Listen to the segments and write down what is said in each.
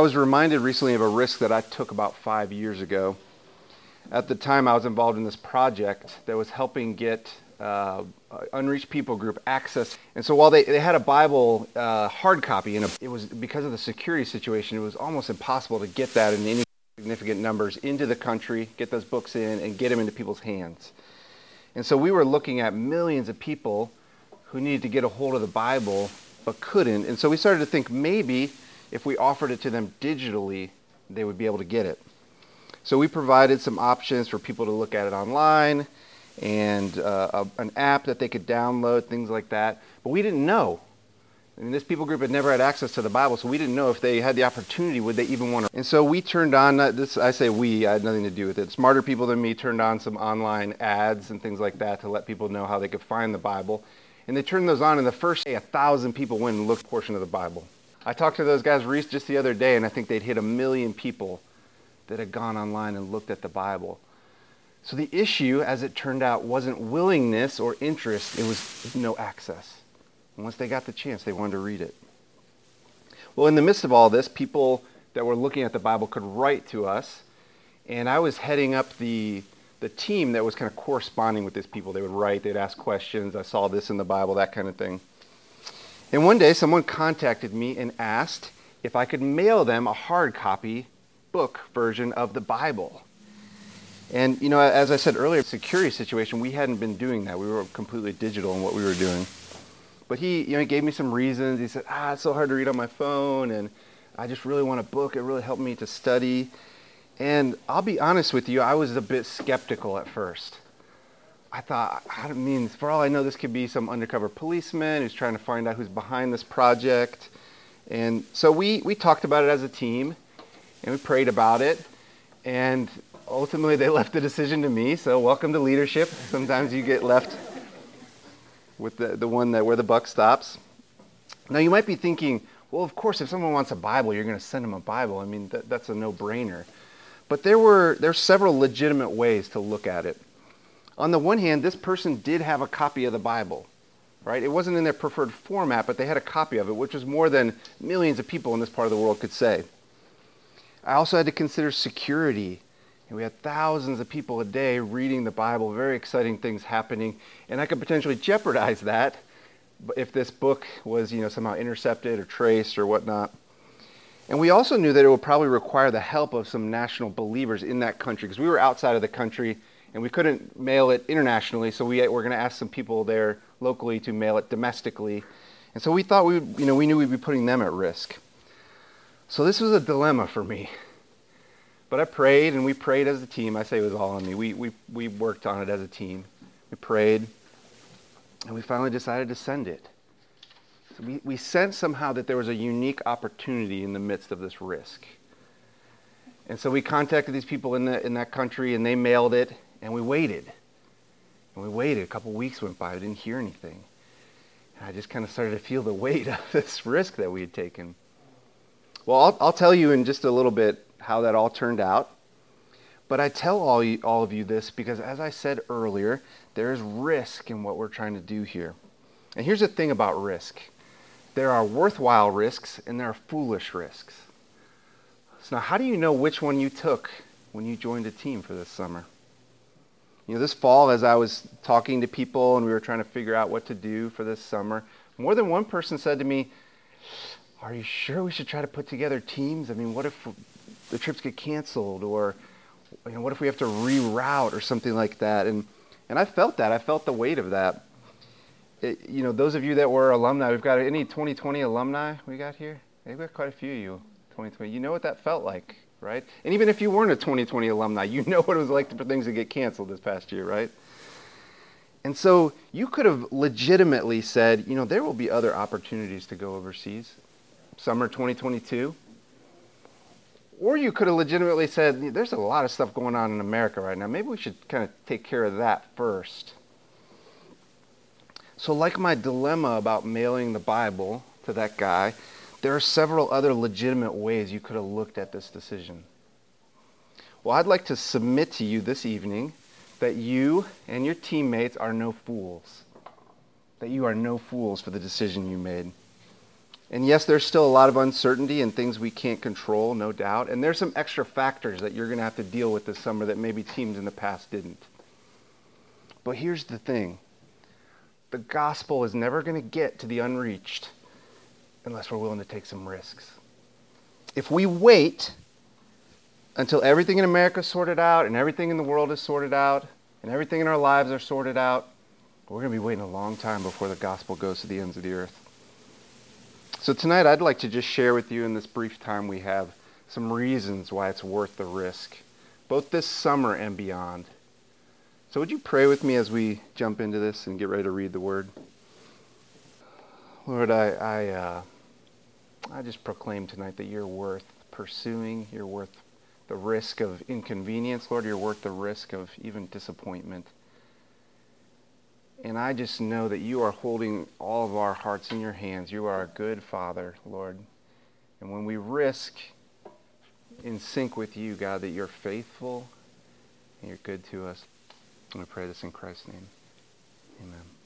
I was reminded recently of a risk that I took about five years ago. At the time, I was involved in this project that was helping get uh, unreached people group access. And so while they, they had a Bible uh, hard copy, and it was because of the security situation, it was almost impossible to get that in any significant numbers into the country, get those books in, and get them into people's hands. And so we were looking at millions of people who needed to get a hold of the Bible but couldn't. And so we started to think maybe if we offered it to them digitally, they would be able to get it. So we provided some options for people to look at it online and uh, a, an app that they could download, things like that. But we didn't know. I mean, this people group had never had access to the Bible, so we didn't know if they had the opportunity, would they even want to. And so we turned on uh, this. I say we, I had nothing to do with it. Smarter people than me turned on some online ads and things like that to let people know how they could find the Bible. And they turned those on, and the first day, a thousand people went and looked portion of the Bible. I talked to those guys Reese just the other day, and I think they'd hit a million people that had gone online and looked at the Bible. So the issue, as it turned out, wasn't willingness or interest, it was no access. And once they got the chance, they wanted to read it. Well, in the midst of all this, people that were looking at the Bible could write to us, and I was heading up the the team that was kind of corresponding with these people. They would write, they'd ask questions. I saw this in the Bible, that kind of thing. And one day, someone contacted me and asked if I could mail them a hard copy book version of the Bible. And, you know, as I said earlier, security situation, we hadn't been doing that. We were completely digital in what we were doing. But he, you know, he gave me some reasons. He said, ah, it's so hard to read on my phone, and I just really want a book. It really helped me to study. And I'll be honest with you, I was a bit skeptical at first. I thought, I mean, for all I know, this could be some undercover policeman who's trying to find out who's behind this project. And so we, we talked about it as a team, and we prayed about it. And ultimately, they left the decision to me. So welcome to leadership. Sometimes you get left with the, the one that where the buck stops. Now, you might be thinking, well, of course, if someone wants a Bible, you're going to send them a Bible. I mean, that, that's a no-brainer. But there were there's several legitimate ways to look at it. On the one hand, this person did have a copy of the Bible, right? It wasn't in their preferred format, but they had a copy of it, which was more than millions of people in this part of the world could say. I also had to consider security. And we had thousands of people a day reading the Bible, very exciting things happening, and I could potentially jeopardize that if this book was, you know, somehow intercepted or traced or whatnot. And we also knew that it would probably require the help of some national believers in that country because we were outside of the country and we couldn't mail it internationally. So we were going to ask some people there locally to mail it domestically. And so we thought we, you know, we knew we'd be putting them at risk. So this was a dilemma for me. But I prayed and we prayed as a team. I say it was all on me. We, we, we worked on it as a team. We prayed and we finally decided to send it we, we sensed somehow that there was a unique opportunity in the midst of this risk. And so we contacted these people in, the, in that country and they mailed it and we waited. And we waited. A couple weeks went by. I didn't hear anything. And I just kind of started to feel the weight of this risk that we had taken. Well, I'll, I'll tell you in just a little bit how that all turned out. But I tell all, you, all of you this because, as I said earlier, there is risk in what we're trying to do here. And here's the thing about risk there are worthwhile risks and there are foolish risks. So now how do you know which one you took when you joined a team for this summer? You know, this fall as I was talking to people and we were trying to figure out what to do for this summer, more than one person said to me, "Are you sure we should try to put together teams? I mean, what if the trips get canceled or you know, what if we have to reroute or something like that?" And and I felt that. I felt the weight of that it, you know, those of you that were alumni, we've got any 2020 alumni we got here? We've got quite a few of you, 2020. You know what that felt like, right? And even if you weren't a 2020 alumni, you know what it was like for things to get canceled this past year, right? And so you could have legitimately said, you know, there will be other opportunities to go overseas, summer 2022. Or you could have legitimately said, there's a lot of stuff going on in America right now. Maybe we should kind of take care of that first. So, like my dilemma about mailing the Bible to that guy, there are several other legitimate ways you could have looked at this decision. Well, I'd like to submit to you this evening that you and your teammates are no fools. That you are no fools for the decision you made. And yes, there's still a lot of uncertainty and things we can't control, no doubt. And there's some extra factors that you're going to have to deal with this summer that maybe teams in the past didn't. But here's the thing the gospel is never going to get to the unreached unless we're willing to take some risks. If we wait until everything in America is sorted out and everything in the world is sorted out and everything in our lives are sorted out, we're going to be waiting a long time before the gospel goes to the ends of the earth. So tonight I'd like to just share with you in this brief time we have some reasons why it's worth the risk, both this summer and beyond. So would you pray with me as we jump into this and get ready to read the word? Lord, I, I, uh, I just proclaim tonight that you're worth pursuing. You're worth the risk of inconvenience. Lord, you're worth the risk of even disappointment. And I just know that you are holding all of our hearts in your hands. You are a good Father, Lord. And when we risk in sync with you, God, that you're faithful and you're good to us. And we pray this in Christ's name. Amen.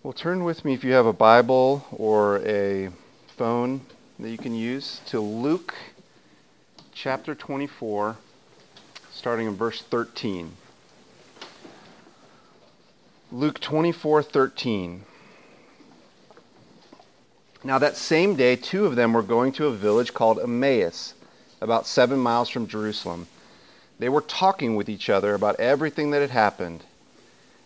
Well, turn with me if you have a Bible or a phone that you can use to Luke chapter 24, starting in verse 13. Luke 24:13. Now that same day two of them were going to a village called Emmaus, about 7 miles from Jerusalem. They were talking with each other about everything that had happened.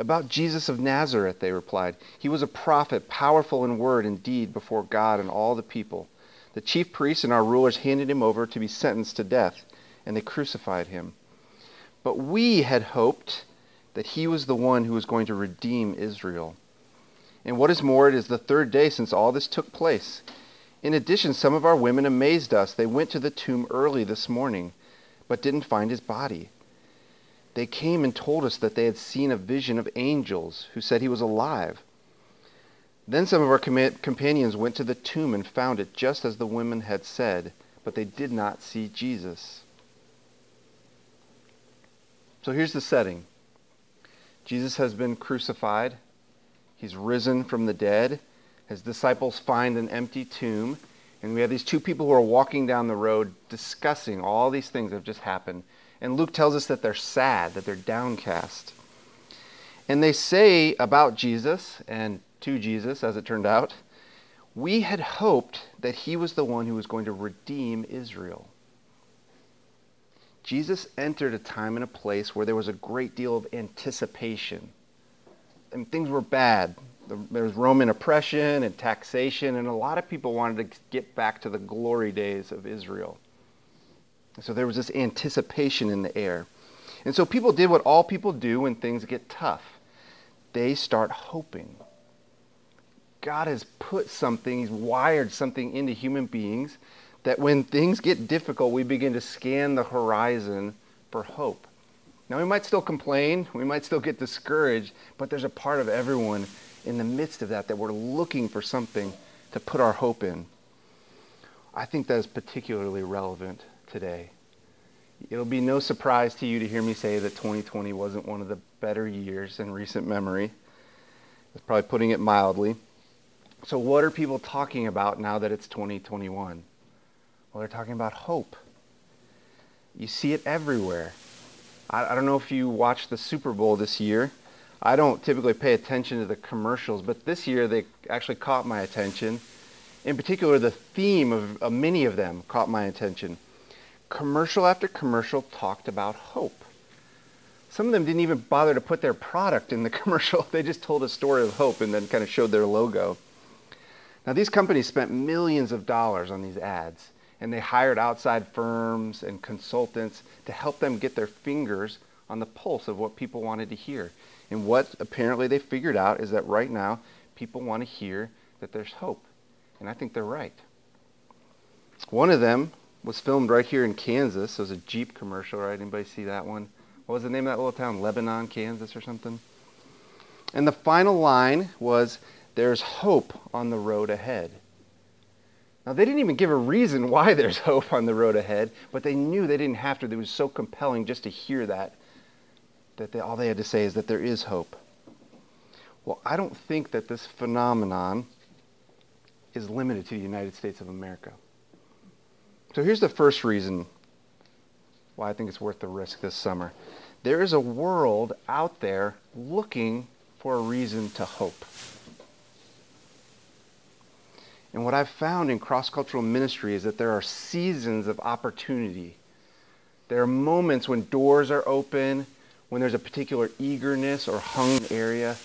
About Jesus of Nazareth, they replied. He was a prophet, powerful in word and deed before God and all the people. The chief priests and our rulers handed him over to be sentenced to death, and they crucified him. But we had hoped that he was the one who was going to redeem Israel. And what is more, it is the third day since all this took place. In addition, some of our women amazed us. They went to the tomb early this morning, but didn't find his body. They came and told us that they had seen a vision of angels who said he was alive. Then some of our com- companions went to the tomb and found it just as the women had said, but they did not see Jesus. So here's the setting Jesus has been crucified. He's risen from the dead. His disciples find an empty tomb. And we have these two people who are walking down the road discussing all these things that have just happened. And Luke tells us that they're sad, that they're downcast. And they say about Jesus, and to Jesus, as it turned out, we had hoped that he was the one who was going to redeem Israel. Jesus entered a time and a place where there was a great deal of anticipation and things were bad. There was Roman oppression and taxation, and a lot of people wanted to get back to the glory days of Israel. So there was this anticipation in the air. And so people did what all people do when things get tough they start hoping. God has put something, He's wired something into human beings that when things get difficult, we begin to scan the horizon for hope. Now, we might still complain, we might still get discouraged, but there's a part of everyone in the midst of that that we're looking for something to put our hope in. I think that is particularly relevant today. It'll be no surprise to you to hear me say that 2020 wasn't one of the better years in recent memory. That's probably putting it mildly. So, what are people talking about now that it's 2021? Well, they're talking about hope. You see it everywhere. I, I don't know if you watched the Super Bowl this year. I don't typically pay attention to the commercials, but this year they actually caught my attention. In particular, the theme of, of many of them caught my attention. Commercial after commercial talked about hope. Some of them didn't even bother to put their product in the commercial. They just told a story of hope and then kind of showed their logo. Now, these companies spent millions of dollars on these ads and they hired outside firms and consultants to help them get their fingers on the pulse of what people wanted to hear. And what apparently they figured out is that right now people want to hear that there's hope. And I think they're right. One of them was filmed right here in Kansas. It was a Jeep commercial, right? Anybody see that one? What was the name of that little town? Lebanon, Kansas, or something? And the final line was, There's hope on the road ahead. Now, they didn't even give a reason why there's hope on the road ahead, but they knew they didn't have to. It was so compelling just to hear that, that they, all they had to say is that there is hope. Well, I don't think that this phenomenon is limited to the United States of America. So here's the first reason why I think it's worth the risk this summer. There is a world out there looking for a reason to hope. And what I've found in cross cultural ministry is that there are seasons of opportunity. There are moments when doors are open, when there's a particular eagerness or hung area,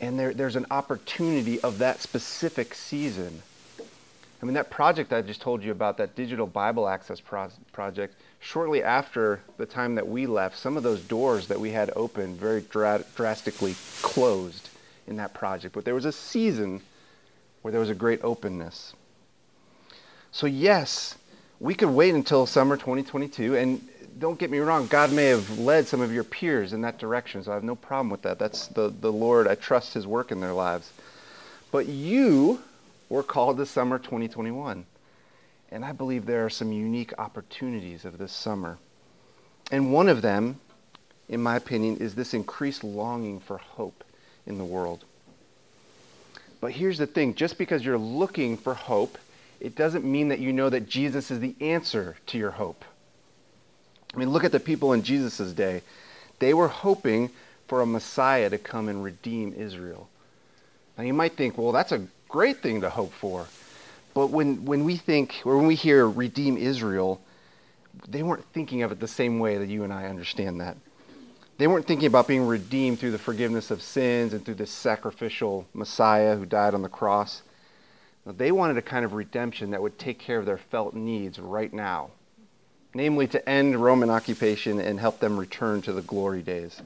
and there, there's an opportunity of that specific season. I mean, that project I just told you about, that digital Bible access pro- project, shortly after the time that we left, some of those doors that we had open very dra- drastically closed in that project. But there was a season where there was a great openness. So, yes, we could wait until summer 2022. And don't get me wrong, God may have led some of your peers in that direction. So I have no problem with that. That's the, the Lord. I trust His work in their lives. But you were called to summer 2021. And I believe there are some unique opportunities of this summer. And one of them, in my opinion, is this increased longing for hope in the world. But here's the thing just because you're looking for hope, it doesn't mean that you know that Jesus is the answer to your hope. I mean, look at the people in Jesus' day. They were hoping for a Messiah to come and redeem Israel. Now, you might think, well, that's a great thing to hope for. But when, when we think, or when we hear redeem Israel, they weren't thinking of it the same way that you and I understand that. They weren't thinking about being redeemed through the forgiveness of sins and through this sacrificial Messiah who died on the cross. They wanted a kind of redemption that would take care of their felt needs right now, namely to end Roman occupation and help them return to the glory days.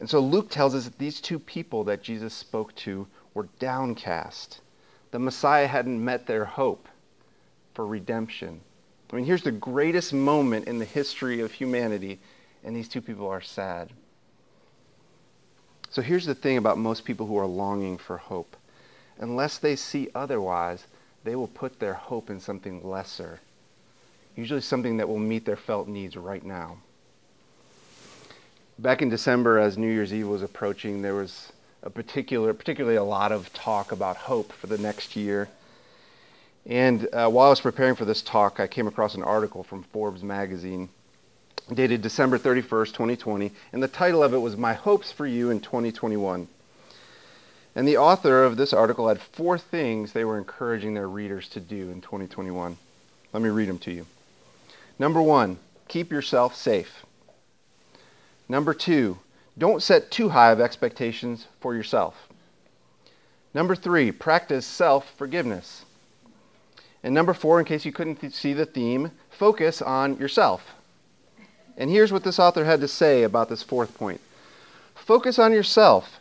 And so Luke tells us that these two people that Jesus spoke to were downcast. The Messiah hadn't met their hope for redemption. I mean, here's the greatest moment in the history of humanity and these two people are sad. So here's the thing about most people who are longing for hope. Unless they see otherwise, they will put their hope in something lesser, usually something that will meet their felt needs right now. Back in December, as New Year's Eve was approaching, there was a particular, particularly a lot of talk about hope for the next year. And uh, while I was preparing for this talk, I came across an article from Forbes magazine dated December 31st, 2020, and the title of it was My Hopes for You in 2021. And the author of this article had four things they were encouraging their readers to do in 2021. Let me read them to you. Number one, keep yourself safe. Number two, don't set too high of expectations for yourself. Number three, practice self forgiveness. And number four, in case you couldn't th- see the theme, focus on yourself. And here's what this author had to say about this fourth point focus on yourself.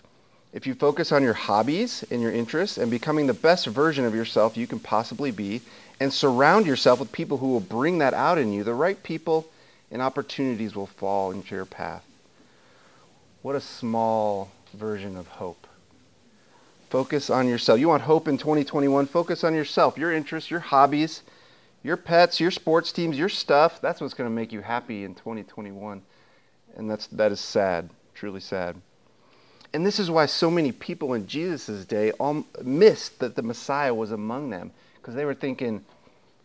If you focus on your hobbies and your interests and becoming the best version of yourself you can possibly be, and surround yourself with people who will bring that out in you, the right people and opportunities will fall into your path. What a small version of hope. Focus on yourself. You want hope in 2021? Focus on yourself, your interests, your hobbies, your pets, your sports teams, your stuff, that's what's going to make you happy in 2021. And that's, that is sad, truly sad. And this is why so many people in Jesus' day all missed that the Messiah was among them because they were thinking,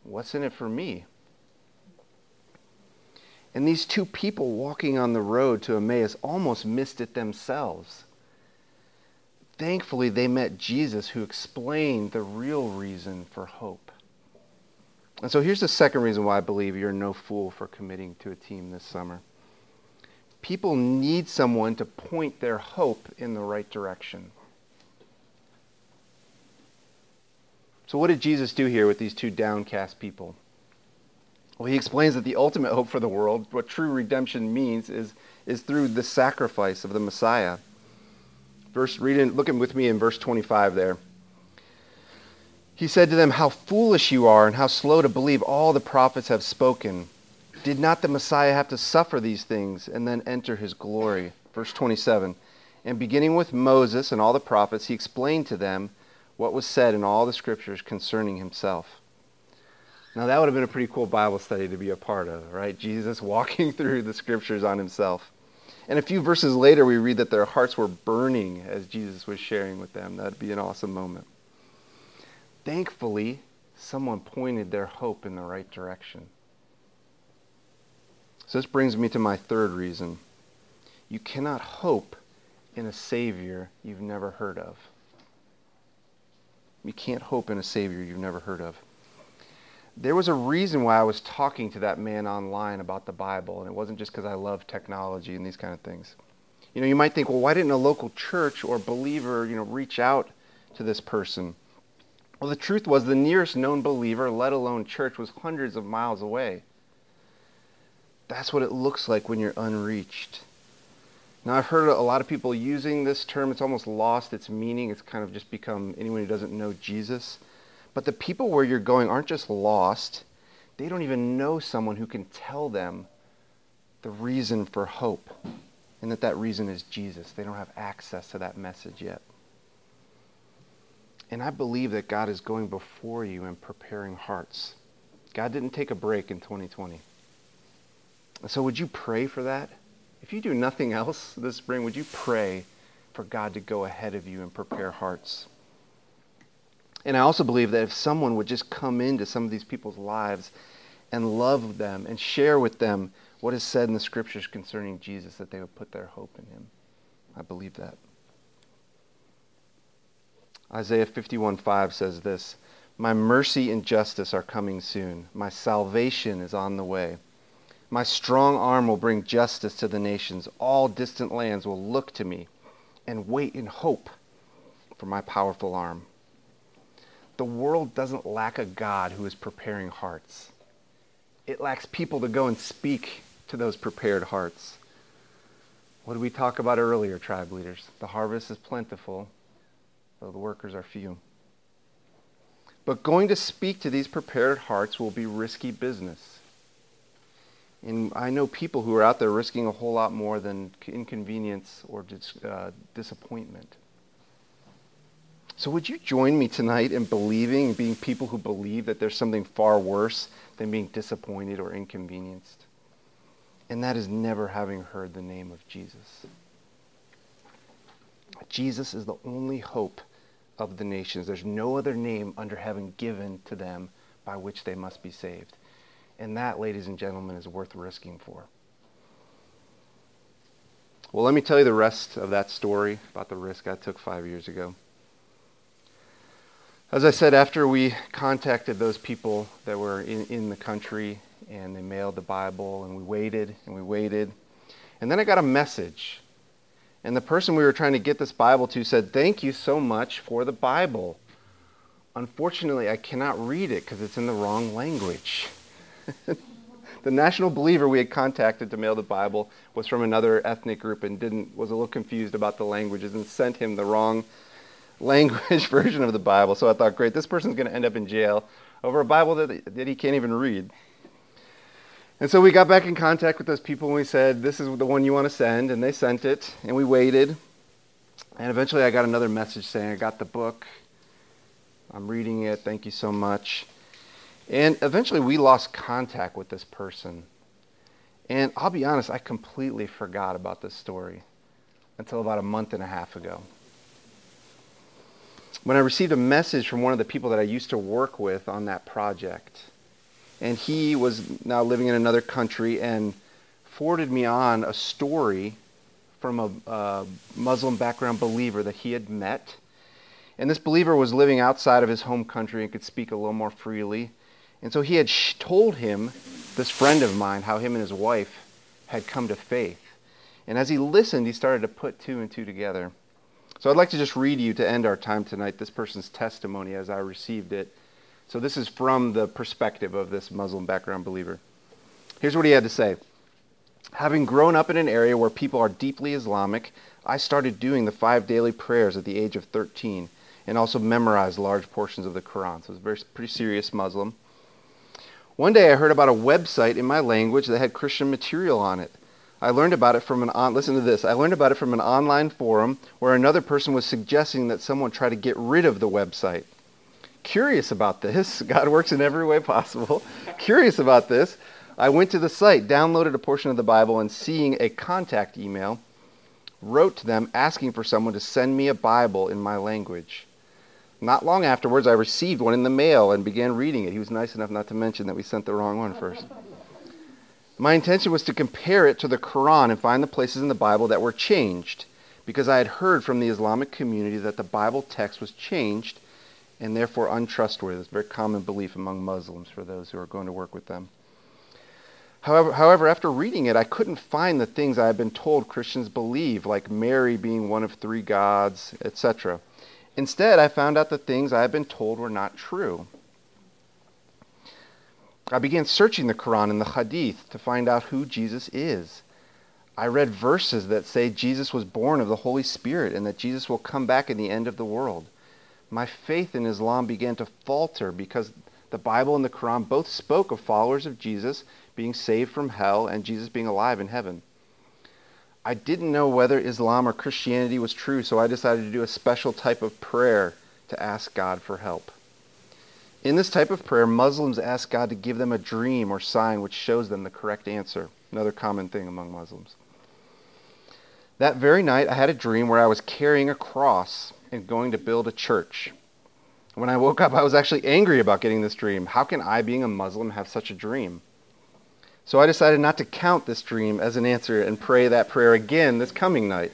what's in it for me? And these two people walking on the road to Emmaus almost missed it themselves. Thankfully, they met Jesus who explained the real reason for hope. And so here's the second reason why I believe you're no fool for committing to a team this summer. People need someone to point their hope in the right direction. So, what did Jesus do here with these two downcast people? Well, he explains that the ultimate hope for the world, what true redemption means, is, is through the sacrifice of the Messiah. Verse, read in, look with me in verse 25 there. He said to them, How foolish you are, and how slow to believe all the prophets have spoken. Did not the Messiah have to suffer these things and then enter his glory? Verse 27. And beginning with Moses and all the prophets, he explained to them what was said in all the scriptures concerning himself. Now, that would have been a pretty cool Bible study to be a part of, right? Jesus walking through the scriptures on himself. And a few verses later, we read that their hearts were burning as Jesus was sharing with them. That'd be an awesome moment. Thankfully, someone pointed their hope in the right direction. So, this brings me to my third reason. You cannot hope in a Savior you've never heard of. You can't hope in a Savior you've never heard of. There was a reason why I was talking to that man online about the Bible, and it wasn't just because I love technology and these kind of things. You know, you might think, well, why didn't a local church or believer, you know, reach out to this person? Well, the truth was the nearest known believer, let alone church, was hundreds of miles away. That's what it looks like when you're unreached. Now, I've heard a lot of people using this term. It's almost lost its meaning. It's kind of just become anyone who doesn't know Jesus. But the people where you're going aren't just lost, they don't even know someone who can tell them the reason for hope and that that reason is Jesus. They don't have access to that message yet. And I believe that God is going before you and preparing hearts. God didn't take a break in 2020. So would you pray for that? If you do nothing else this spring, would you pray for God to go ahead of you and prepare hearts? And I also believe that if someone would just come into some of these people's lives and love them and share with them what is said in the scriptures concerning Jesus, that they would put their hope in him. I believe that. Isaiah 51:5 says this, "My mercy and justice are coming soon. My salvation is on the way." My strong arm will bring justice to the nations. All distant lands will look to me and wait in hope for my powerful arm. The world doesn't lack a God who is preparing hearts. It lacks people to go and speak to those prepared hearts. What did we talk about earlier, tribe leaders? The harvest is plentiful, though the workers are few. But going to speak to these prepared hearts will be risky business. And I know people who are out there risking a whole lot more than inconvenience or dis, uh, disappointment. So, would you join me tonight in believing, being people who believe that there's something far worse than being disappointed or inconvenienced? And that is never having heard the name of Jesus. Jesus is the only hope of the nations. There's no other name under heaven given to them by which they must be saved. And that, ladies and gentlemen, is worth risking for. Well, let me tell you the rest of that story about the risk I took five years ago. As I said, after we contacted those people that were in, in the country and they mailed the Bible, and we waited and we waited, and then I got a message. And the person we were trying to get this Bible to said, Thank you so much for the Bible. Unfortunately, I cannot read it because it's in the wrong language. the national believer we had contacted to mail the Bible was from another ethnic group and didn't was a little confused about the languages and sent him the wrong language version of the Bible. So I thought, great, this person's going to end up in jail over a Bible that, that he can't even read. And so we got back in contact with those people and we said, this is the one you want to send. And they sent it and we waited. And eventually I got another message saying, I got the book. I'm reading it. Thank you so much. And eventually we lost contact with this person. And I'll be honest, I completely forgot about this story until about a month and a half ago. When I received a message from one of the people that I used to work with on that project, and he was now living in another country and forwarded me on a story from a, a Muslim background believer that he had met. And this believer was living outside of his home country and could speak a little more freely. And so he had sh- told him, this friend of mine, how him and his wife had come to faith. And as he listened, he started to put two and two together. So I'd like to just read you to end our time tonight this person's testimony as I received it. So this is from the perspective of this Muslim background believer. Here's what he had to say. Having grown up in an area where people are deeply Islamic, I started doing the five daily prayers at the age of 13 and also memorized large portions of the Quran. So he was a very pretty serious Muslim. One day I heard about a website in my language that had Christian material on it. I learned about it from an on, listen to this. I learned about it from an online forum where another person was suggesting that someone try to get rid of the website. Curious about this, God works in every way possible. Curious about this, I went to the site, downloaded a portion of the Bible, and seeing a contact email, wrote to them asking for someone to send me a Bible in my language. Not long afterwards, I received one in the mail and began reading it. He was nice enough not to mention that we sent the wrong one first. My intention was to compare it to the Quran and find the places in the Bible that were changed, because I had heard from the Islamic community that the Bible text was changed and therefore untrustworthy. It's a very common belief among Muslims for those who are going to work with them. However, however, after reading it, I couldn't find the things I had been told Christians believe, like Mary being one of three gods, etc. Instead, I found out the things I had been told were not true. I began searching the Quran and the Hadith to find out who Jesus is. I read verses that say Jesus was born of the Holy Spirit and that Jesus will come back in the end of the world. My faith in Islam began to falter because the Bible and the Quran both spoke of followers of Jesus being saved from hell and Jesus being alive in heaven. I didn't know whether Islam or Christianity was true, so I decided to do a special type of prayer to ask God for help. In this type of prayer, Muslims ask God to give them a dream or sign which shows them the correct answer. Another common thing among Muslims. That very night, I had a dream where I was carrying a cross and going to build a church. When I woke up, I was actually angry about getting this dream. How can I, being a Muslim, have such a dream? So I decided not to count this dream as an answer and pray that prayer again this coming night,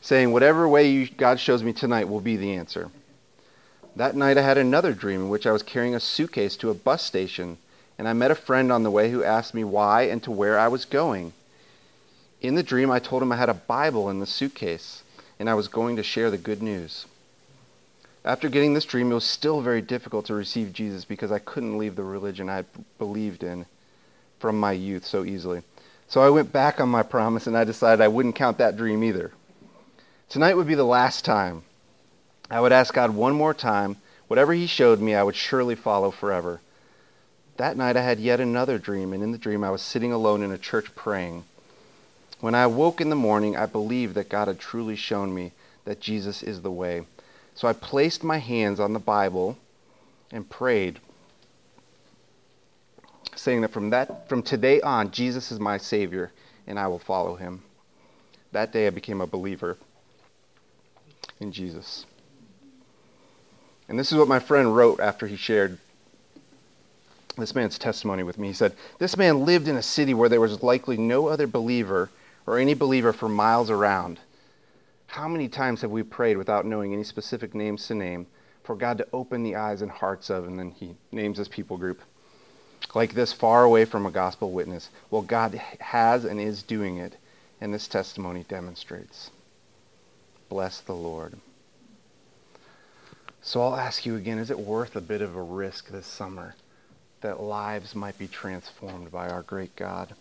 saying, Whatever way you, God shows me tonight will be the answer. That night I had another dream in which I was carrying a suitcase to a bus station, and I met a friend on the way who asked me why and to where I was going. In the dream, I told him I had a Bible in the suitcase, and I was going to share the good news. After getting this dream, it was still very difficult to receive Jesus because I couldn't leave the religion I believed in from my youth so easily. So I went back on my promise and I decided I wouldn't count that dream either. Tonight would be the last time I would ask God one more time. Whatever He showed me, I would surely follow forever. That night I had yet another dream, and in the dream I was sitting alone in a church praying. When I awoke in the morning, I believed that God had truly shown me that Jesus is the way. So I placed my hands on the Bible and prayed, saying that from that from today on, Jesus is my Savior, and I will follow him. That day I became a believer in Jesus. And this is what my friend wrote after he shared this man's testimony with me. He said, This man lived in a city where there was likely no other believer or any believer for miles around. How many times have we prayed without knowing any specific names to name for God to open the eyes and hearts of, and then he names his people group? Like this, far away from a gospel witness. Well, God has and is doing it, and this testimony demonstrates. Bless the Lord. So I'll ask you again is it worth a bit of a risk this summer that lives might be transformed by our great God?